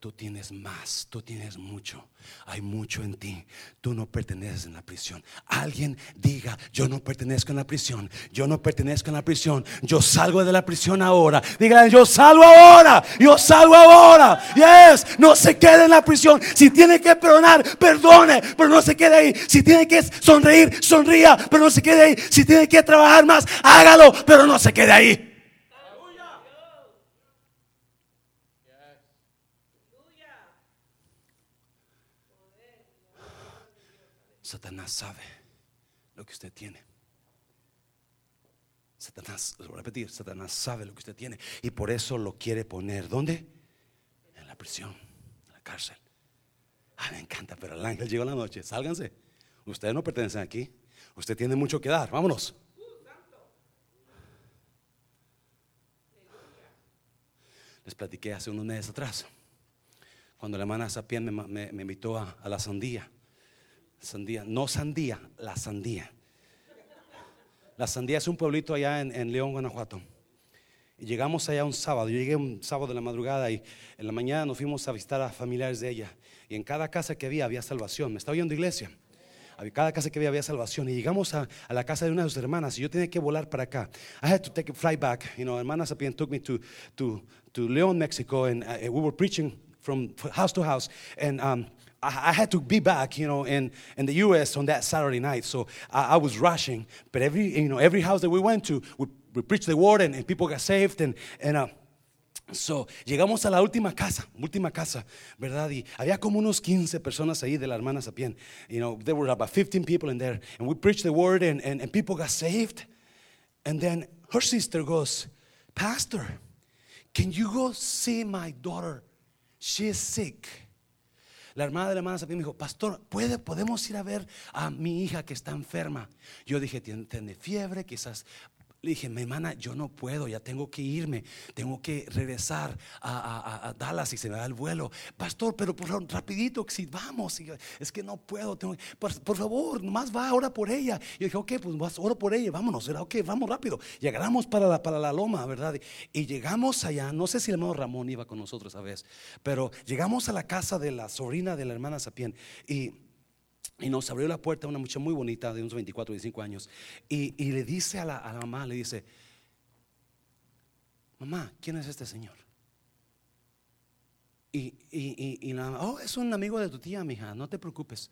Tú tienes más, tú tienes mucho. Hay mucho en ti. Tú no perteneces en la prisión. Alguien diga, yo no pertenezco en la prisión. Yo no pertenezco en la prisión. Yo salgo de la prisión ahora. Digan, yo salgo ahora. Yo salgo ahora. Yes, no se quede en la prisión. Si tiene que perdonar, perdone, pero no se quede ahí. Si tiene que sonreír, sonría, pero no se quede ahí. Si tiene que trabajar más, hágalo, pero no se quede ahí. Satanás sabe lo que usted tiene. Satanás, voy a repetir, Satanás sabe lo que usted tiene y por eso lo quiere poner. ¿Dónde? En la prisión, en la cárcel. Ah, me encanta, pero el ángel llegó la noche. Sálganse. Ustedes no pertenecen aquí. Usted tiene mucho que dar. Vámonos. Les platiqué hace unos meses atrás, cuando la hermana Sapien me, invitó a la sandía. Sandía, no sandía, la sandía. La sandía es un pueblito allá en, León, Guanajuato. Y llegamos allá un sábado. Yo llegué un sábado de la madrugada y en la mañana nos fuimos a visitar a familiares de ella. Y en cada casa que había había salvación. Me estaba oyendo iglesia. En cada casa que había había salvación. Y llegamos a, la casa de una de sus hermanas y yo tenía que volar para acá. I had to take a flight back. You know, hermana Sapien took me to, to, to León, Mexico. And uh, we were preaching from house to house. And um, I, had to be back, you know, in, in the U.S. on that Saturday night. So I, I was rushing. But every, you know, every house that we went to, we, we preached the word and, and people got saved. And, and uh, So, llegamos a la última casa, última casa, ¿verdad? Y había como unos 15 personas ahí de la hermana Sapien. You know, there were about 15 people in there. And we preached the word and, and, and people got saved. And then her sister goes, Pastor, can you go see my daughter? She is sick. La hermana de la hermana me dijo, pastor, ¿puede, podemos ir a ver a mi hija que está enferma. Yo dije, tiene fiebre, quizás le dije, mi hermana, yo no puedo, ya tengo que irme, tengo que regresar a, Dallas y se me da el vuelo. Pastor, pero por favor, rapidito, si vamos, es que no puedo, tengo, por, favor, nomás va, ora por ella. Yo dije, ok, pues vas, oro por ella, vámonos, era ok, vamos rápido. Llegamos para la, para la loma, ¿verdad? Y, llegamos allá, no sé si el hermano Ramón iba con nosotros a vez, pero llegamos a la casa de la sobrina de la hermana Sapien y y nos abrió la puerta una muchacha muy bonita de unos 24, 25 años. Y, le dice a la, mamá, le dice, mamá, ¿quién es este señor? Y, y, la mamá, oh, es un amigo de tu tía, mija, no te preocupes.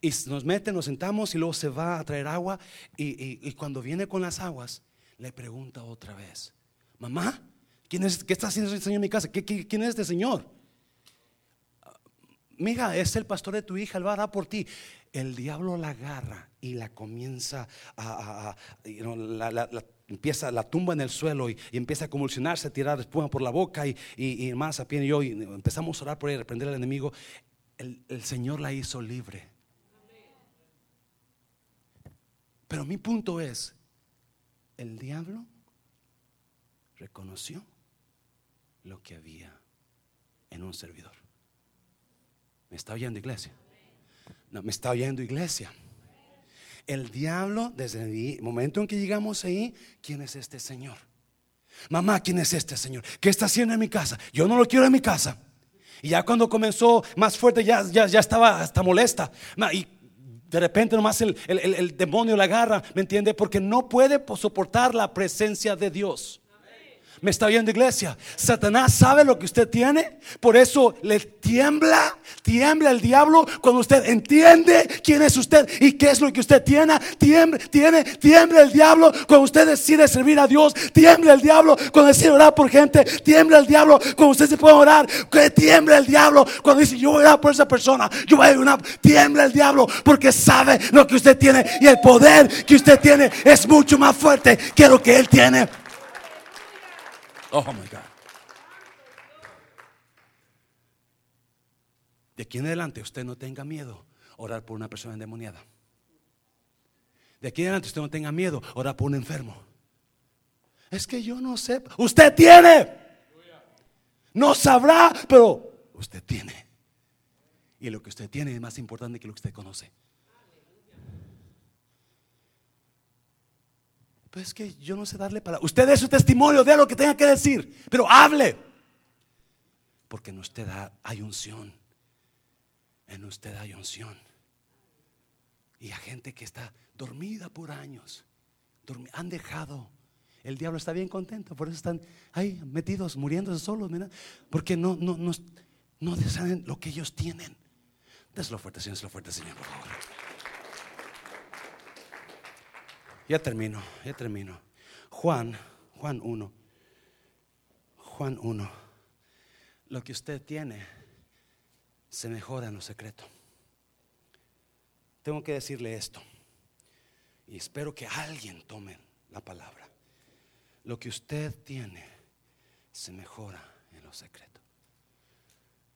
Y nos mete, nos sentamos y luego se va a traer agua. Y, cuando viene con las aguas, le pregunta otra vez, mamá, ¿quién es, ¿qué está haciendo este señor en mi casa? quién es este señor? Mija, es el pastor de tu hija, él va a dar por ti. El diablo la agarra y la comienza a, la, empieza la tumba en el suelo y, empieza a convulsionarse, a tirar espuma por la boca y, y, y más a pie y yo empezamos a orar por ella, a reprender al enemigo. El Señor la hizo libre. Pero mi punto es, el diablo reconoció lo que había en un servidor. ¿Me está oyendo iglesia? No, me está oyendo iglesia. El diablo, desde el momento en que llegamos ahí, ¿quién es este Señor? Mamá, ¿quién es este Señor? ¿Qué está haciendo en mi casa? Yo no lo quiero en mi casa. Y ya cuando comenzó más fuerte, ya, ya, ya estaba hasta molesta. Y de repente nomás el, el, el, demonio la agarra, ¿me entiende? Porque no puede soportar la presencia de Dios. Me está oyendo iglesia. Satanás sabe lo que usted tiene. Por eso le tiembla, tiembla el diablo cuando usted entiende quién es usted y qué es lo que usted tiene. Tiembla, tiene, tiembla el diablo cuando usted decide servir a Dios. Tiembla el diablo cuando decide orar por gente. Tiembla el diablo cuando usted se puede orar. Tiembla el diablo cuando dice yo voy a orar por esa persona. Yo voy a orar. Tiembla el diablo porque sabe lo que usted tiene y el poder que usted tiene es mucho más fuerte que lo que él tiene. Oh my God. De aquí en adelante usted no tenga miedo orar por una persona endemoniada. De aquí en adelante usted no tenga miedo orar por un enfermo. Es que yo no sé. Usted tiene. No sabrá, pero usted tiene. Y lo que usted tiene es más importante que lo que usted conoce. Pues es que yo no sé darle para. Usted dé su testimonio, de lo que tenga que decir, pero hable. Porque en usted hay unción. En usted hay unción. Y hay gente que está dormida por años. han dejado. El diablo está bien contento, por eso están ahí metidos, muriéndose solos, porque no, no, no, no saben lo que ellos tienen. Déselo fuerte, Señor, lo fuerte, Señor, por favor. Ya termino, ya termino. Juan, Juan 1. Juan 1. Lo que usted tiene se mejora en lo secreto. Tengo que decirle esto. Y espero que alguien tome la palabra. Lo que usted tiene se mejora en lo secreto.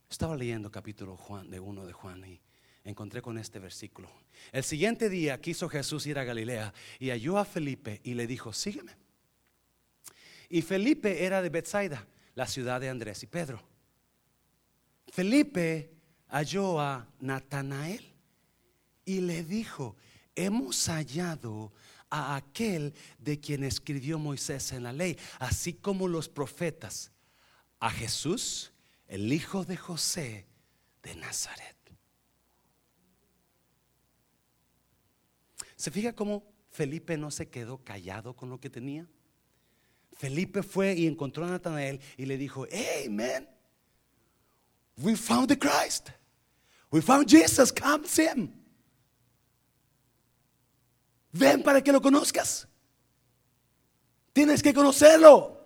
Estaba leyendo capítulo Juan de uno de Juan y encontré con este versículo. El siguiente día quiso Jesús ir a Galilea y halló a Felipe y le dijo, sígueme. Y Felipe era de Bethsaida, la ciudad de Andrés y Pedro. Felipe halló a Natanael y le dijo, hemos hallado a aquel de quien escribió Moisés en la ley, así como los profetas, a Jesús, el hijo de José de Nazaret. ¿Se fija cómo Felipe no se quedó callado con lo que tenía? Felipe fue y encontró a Natanael y le dijo, hey man, we found the Christ. We found Jesus, come see him. Ven para que lo conozcas. Tienes que conocerlo.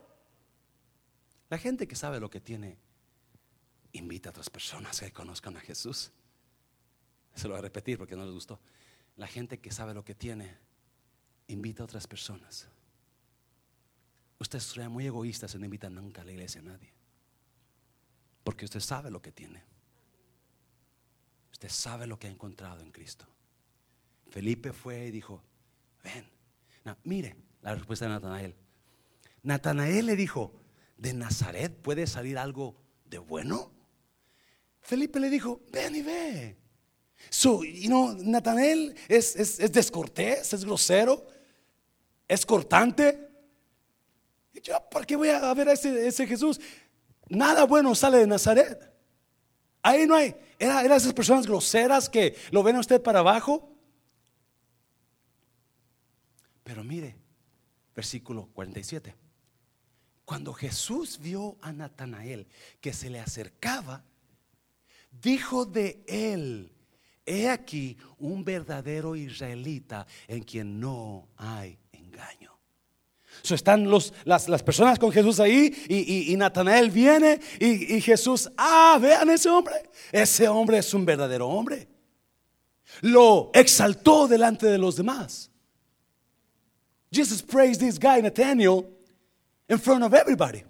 La gente que sabe lo que tiene, invita a otras personas que conozcan a Jesús. Se lo voy a repetir porque no les gustó. La gente que sabe lo que tiene, invita a otras personas. Usted sería muy egoísta si no invita nunca a la iglesia a nadie. Porque usted sabe lo que tiene. Usted sabe lo que ha encontrado en Cristo. Felipe fue y dijo, ven. mire la respuesta de Natanael. Natanael le dijo, ¿de Nazaret puede salir algo de bueno? Felipe le dijo, ven y ve. So, you Natanael es, es, descortés, es grosero, es cortante. Y yo, ¿por qué voy a ver a ese, Jesús? Nada bueno sale de Nazaret. Ahí no hay. Eran era esas personas groseras que lo ven a usted para abajo. Pero mire, versículo 47. Cuando Jesús vio a Natanael que se le acercaba, dijo de él, He aquí un verdadero israelita en quien no hay engaño. So están los, las, personas con Jesús ahí y, Natanael viene y, Jesús, ah, vean ese hombre. Ese hombre es un verdadero hombre. Lo exaltó delante de los demás. Jesus praised this guy, Nathaniel, in front of everybody.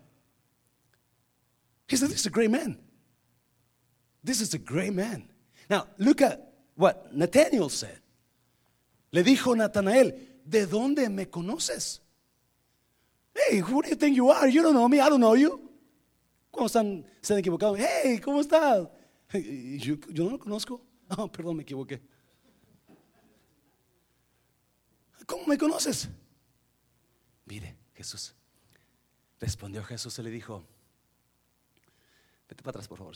He said, This is a great man. This is a great man. Now, look at what Nathaniel said. Le dijo Natanael, ¿de dónde me conoces? Hey, who do you think you are? You don't know me, I don't know you. ¿Cómo están? Se han equivocado. Hey, ¿cómo estás? Yo, yo no lo conozco. Oh, perdón, me equivoqué. ¿Cómo me conoces? Mire, Jesús. Respondió Jesús y le dijo, vete para atrás, por favor.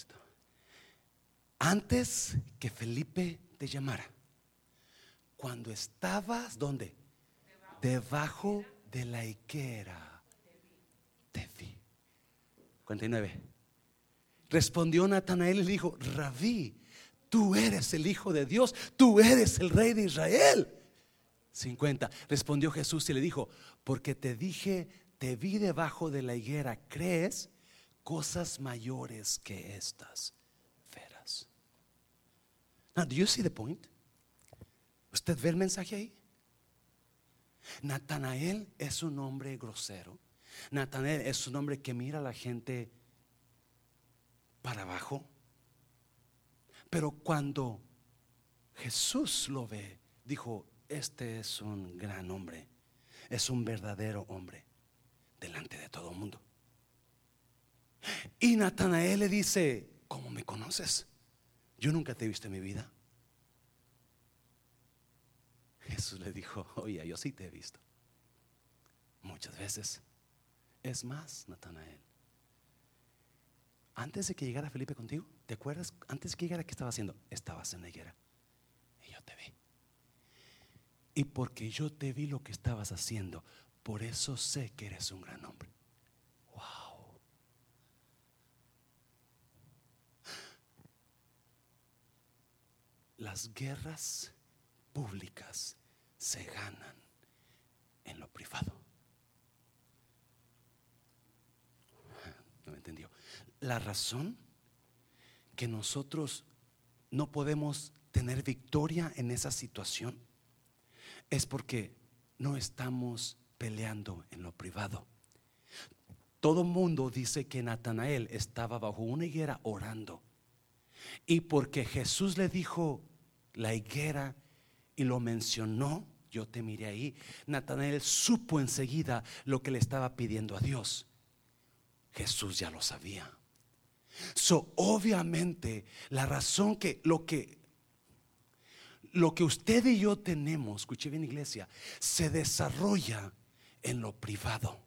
Antes que Felipe te llamara, cuando estabas, ¿dónde? Debajo de la higuera, te vi. 49. Respondió Natanael y le dijo, Rabí, tú eres el Hijo de Dios, tú eres el Rey de Israel. 50. Respondió Jesús y le dijo, porque te dije, te vi debajo de la higuera, ¿crees? Cosas mayores que estas. Now, do you see the point? ¿Usted ve el mensaje ahí? Natanael es un hombre grosero. Natanael es un hombre que mira a la gente para abajo. Pero cuando Jesús lo ve, dijo, este es un gran hombre, es un verdadero hombre delante de todo el mundo. Y Natanael le dice, ¿cómo me conoces? Yo nunca te he visto en mi vida. Jesús le dijo, oye, yo sí te he visto. Muchas veces. Es más, Natanael. Antes de que llegara Felipe contigo, ¿te acuerdas? Antes de que llegara, ¿qué estaba haciendo? Estabas en la higuera. Y yo te vi. Y porque yo te vi lo que estabas haciendo, por eso sé que eres un gran hombre. Wow. Las guerras públicas se ganan en lo privado. No me entendió. La razón que nosotros no podemos tener victoria en esa situación es porque no estamos peleando en lo privado. Todo mundo dice que Natanael estaba bajo una higuera orando. Y porque Jesús le dijo, la higuera y lo mencionó, yo te miré ahí, Natanael supo enseguida lo que le estaba pidiendo a Dios. Jesús ya lo sabía. So, obviamente, la razón que lo que lo que usted y yo tenemos, escuche bien iglesia, se desarrolla en lo privado.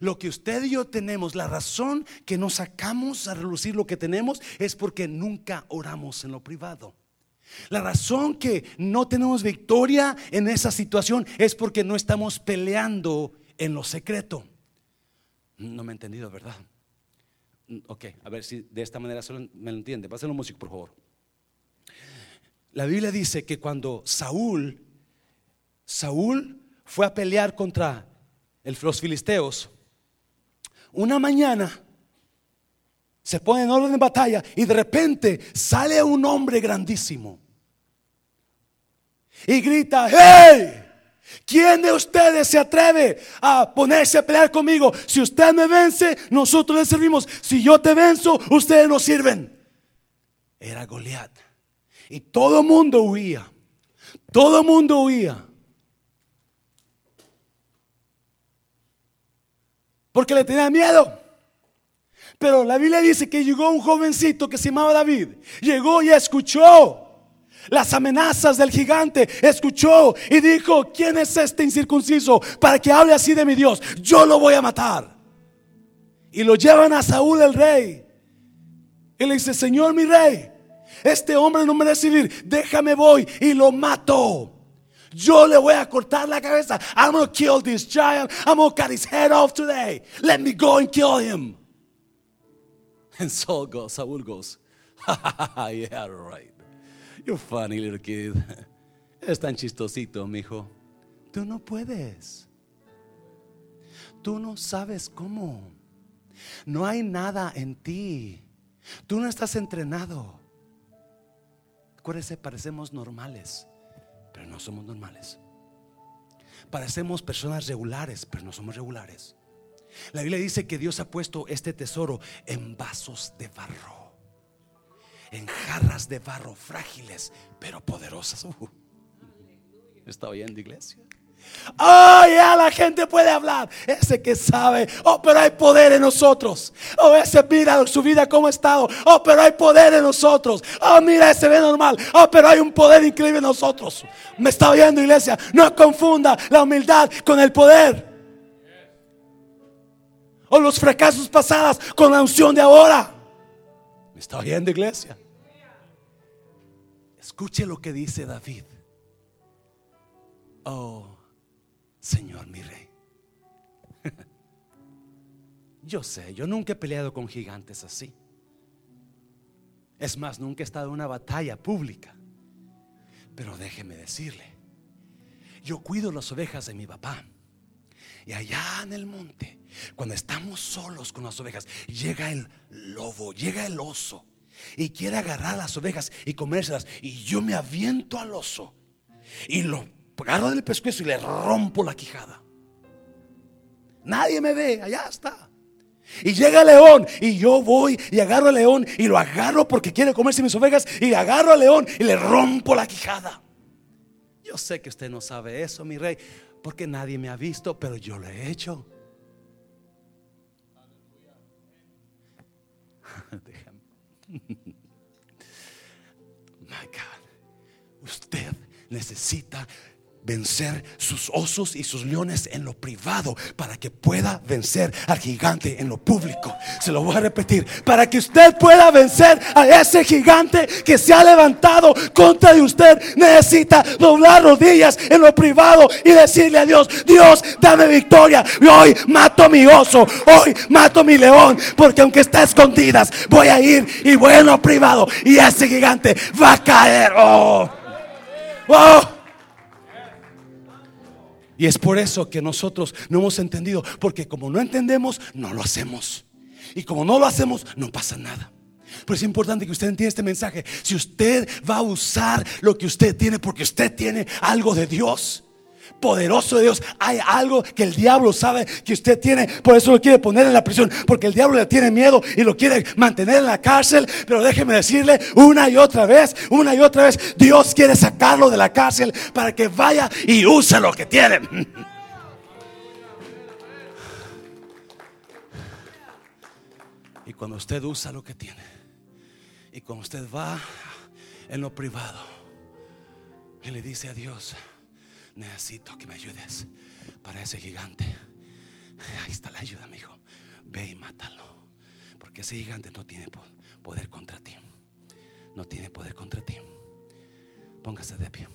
Lo que usted y yo tenemos, la razón que nos sacamos a relucir lo que tenemos es porque nunca oramos en lo privado. La razón que no tenemos victoria en esa situación es porque no estamos peleando en lo secreto. No me he entendido, ¿verdad? Ok, a ver si de esta manera me lo entiende. Pásenlo músico, por favor. La Biblia dice que cuando Saúl, Saúl fue a pelear contra los filisteos, una mañana se pone en orden de batalla y de repente sale un hombre grandísimo y grita, hey, ¿quién de ustedes se atreve a ponerse a pelear conmigo? Si usted me vence, nosotros le servimos. Si yo te venzo, ustedes nos sirven. Era Goliat. Y todo el mundo huía. Todo el mundo huía. Porque le tenía miedo. Pero la Biblia dice que llegó un jovencito que se llamaba David. Llegó y escuchó las amenazas del gigante. Escuchó y dijo, ¿quién es este incircunciso para que hable así de mi Dios? Yo lo voy a matar. Y lo llevan a Saúl el rey. Y le dice, Señor mi rey, este hombre no merece vivir. Déjame voy y lo mato. Yo le voy a cortar la cabeza. I'm going to kill this giant. I'm going to cut his head off today. Let me go and kill him. And Saul goes, Saul goes, yeah, right. You're funny little kid. Es tan chistosito, mijo. Tú no puedes. Tú no sabes cómo. No hay nada en ti. Tú no estás entrenado. Acuérdese, parecemos normales, pero no somos normales. Parecemos personas regulares, pero no somos regulares. La Biblia dice que Dios ha puesto este tesoro en vasos de barro, en jarras de barro frágiles, pero poderosas. Uh, ¿Está oyendo, iglesia? Oh, ya la gente puede hablar. Ese que sabe. Oh, pero hay poder en nosotros. Oh, ese mira su vida como ha estado. Oh, pero hay poder en nosotros. Oh, mira, ese ve normal. Oh, pero hay un poder increíble en nosotros. Me está oyendo, iglesia. No confunda la humildad con el poder o los fracasos pasados con la unción de ahora. ¿Me está oyendo, iglesia? Escuche lo que dice David. Oh, Señor mi rey. Yo sé, yo nunca he peleado con gigantes así. Es más, nunca he estado en una batalla pública. Pero déjeme decirle, yo cuido las ovejas de mi papá. Y allá en el monte, cuando estamos solos con las ovejas, llega el lobo, llega el oso y quiere agarrar las ovejas y comérselas. Y yo me aviento al oso y lo agarro del pescuezo y le rompo la quijada. Nadie me ve, allá está. Y llega el león y yo voy y agarro al león y lo agarro porque quiere comerse mis ovejas y agarro al león y le rompo la quijada. Yo sé que usted no sabe eso, mi rey, porque nadie me ha visto, pero yo lo he hecho. My God, usted necesita vencer sus osos y sus leones en lo privado para que pueda vencer al gigante en lo público. Se lo voy a repetir, para que usted pueda vencer a ese gigante que se ha levantado contra de usted, necesita doblar rodillas en lo privado y decirle a Dios, Dios, dame victoria. Hoy mato mi oso, hoy mato mi león, porque aunque está escondidas, voy a ir y voy en lo privado y ese gigante va a caer. Oh. Oh. Y es por eso que nosotros no hemos entendido, porque como no entendemos, no lo hacemos. Y como no lo hacemos, no pasa nada. Pero es importante que usted entienda este mensaje. Si usted va a usar lo que usted tiene, porque usted tiene algo de Dios, poderoso de Dios, hay algo que el diablo sabe que usted tiene, por eso lo quiere poner en la prisión, porque el diablo le tiene miedo y lo quiere mantener en la cárcel, pero déjeme decirle una y otra vez, una y otra vez, Dios quiere sacarlo de la cárcel para que vaya y use lo que tiene. Y cuando usted usa lo que tiene, y cuando usted va en lo privado, y le dice a Dios, necesito que me ayudes para ese gigante. Ahí está la ayuda, mi hijo. Ve y mátalo. Porque ese gigante no tiene poder contra ti. No tiene poder contra ti. Póngase de pie.